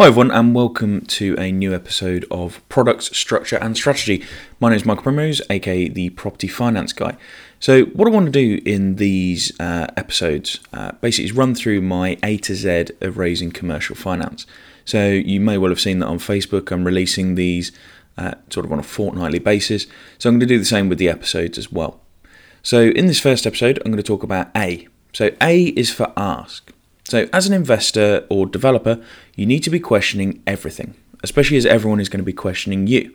Hi, everyone, and welcome to a new episode of Products, Structure and Strategy. My name is Michael Primrose, aka the Property Finance Guy. So, what I want to do in these uh, episodes uh, basically is run through my A to Z of raising commercial finance. So, you may well have seen that on Facebook, I'm releasing these uh, sort of on a fortnightly basis. So, I'm going to do the same with the episodes as well. So, in this first episode, I'm going to talk about A. So, A is for ask. So, as an investor or developer, you need to be questioning everything, especially as everyone is going to be questioning you.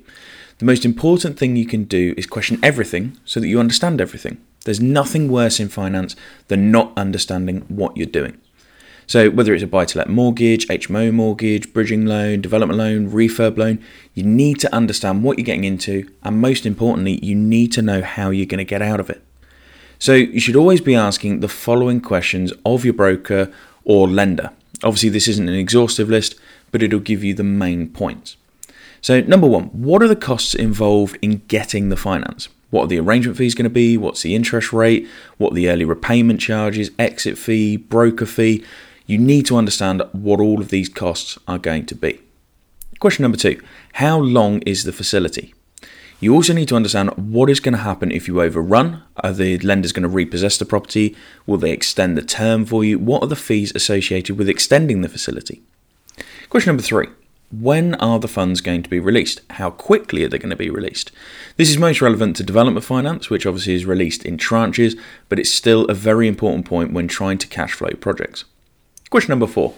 The most important thing you can do is question everything so that you understand everything. There's nothing worse in finance than not understanding what you're doing. So, whether it's a buy to let mortgage, HMO mortgage, bridging loan, development loan, refurb loan, you need to understand what you're getting into, and most importantly, you need to know how you're going to get out of it. So, you should always be asking the following questions of your broker or lender. Obviously, this isn't an exhaustive list, but it'll give you the main points. So, number one, what are the costs involved in getting the finance? What are the arrangement fees going to be? What's the interest rate? What are the early repayment charges, exit fee, broker fee? You need to understand what all of these costs are going to be. Question number two How long is the facility? You also need to understand what is going to happen if you overrun. Are the lenders going to repossess the property? Will they extend the term for you? What are the fees associated with extending the facility? Question number three When are the funds going to be released? How quickly are they going to be released? This is most relevant to development finance, which obviously is released in tranches, but it's still a very important point when trying to cash flow projects. Question number four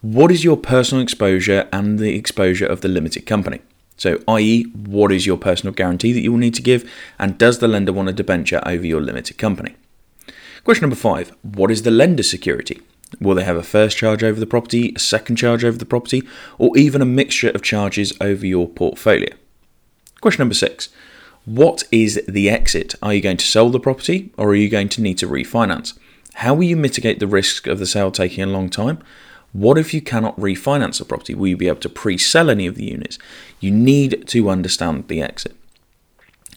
What is your personal exposure and the exposure of the limited company? So, i.e., what is your personal guarantee that you will need to give, and does the lender want a debenture over your limited company? Question number five What is the lender's security? Will they have a first charge over the property, a second charge over the property, or even a mixture of charges over your portfolio? Question number six What is the exit? Are you going to sell the property, or are you going to need to refinance? How will you mitigate the risk of the sale taking a long time? What if you cannot refinance the property? Will you be able to pre sell any of the units? You need to understand the exit.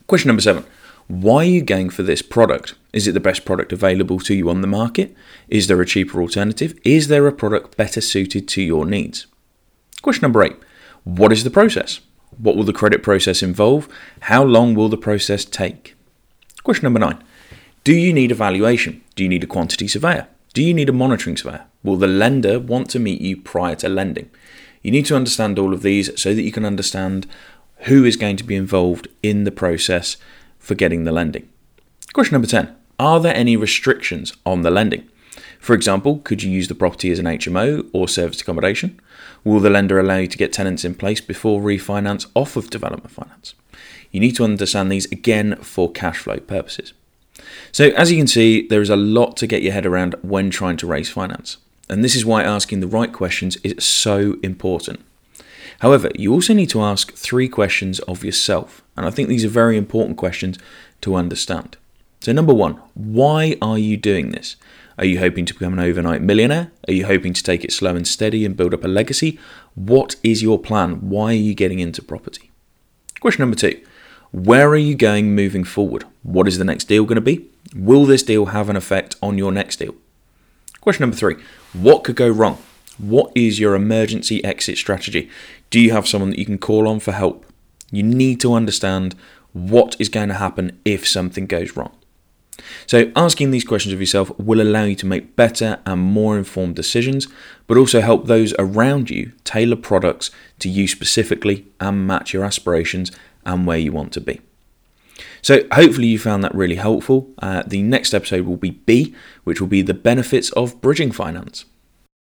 Question number seven Why are you going for this product? Is it the best product available to you on the market? Is there a cheaper alternative? Is there a product better suited to your needs? Question number eight What is the process? What will the credit process involve? How long will the process take? Question number nine Do you need a valuation? Do you need a quantity surveyor? Do you need a monitoring surveyor? Will the lender want to meet you prior to lending? You need to understand all of these so that you can understand who is going to be involved in the process for getting the lending. Question number 10 Are there any restrictions on the lending? For example, could you use the property as an HMO or serviced accommodation? Will the lender allow you to get tenants in place before refinance off of development finance? You need to understand these again for cash flow purposes. So, as you can see, there is a lot to get your head around when trying to raise finance. And this is why asking the right questions is so important. However, you also need to ask three questions of yourself. And I think these are very important questions to understand. So, number one, why are you doing this? Are you hoping to become an overnight millionaire? Are you hoping to take it slow and steady and build up a legacy? What is your plan? Why are you getting into property? Question number two where are you going moving forward? What is the next deal going to be? Will this deal have an effect on your next deal? Question number three What could go wrong? What is your emergency exit strategy? Do you have someone that you can call on for help? You need to understand what is going to happen if something goes wrong. So, asking these questions of yourself will allow you to make better and more informed decisions, but also help those around you tailor products to you specifically and match your aspirations and where you want to be. So, hopefully, you found that really helpful. Uh, the next episode will be B, which will be the benefits of bridging finance.